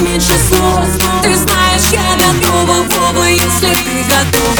меньше слов Ты знаешь, я готова, Вова, если ты готов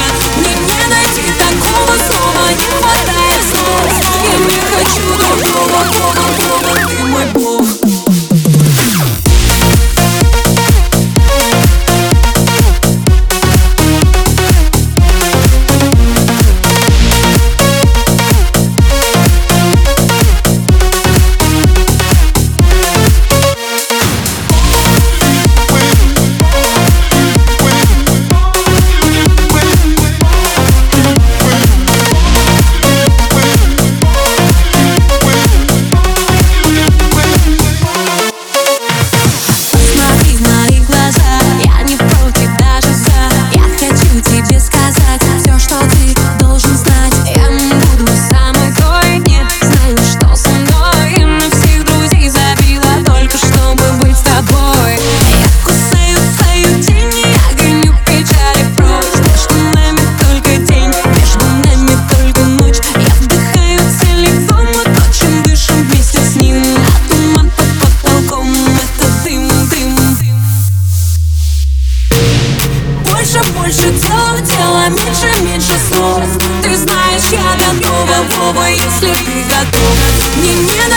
меньше, меньше слов Ты знаешь, я готова, Вова, если ты готова. Не, не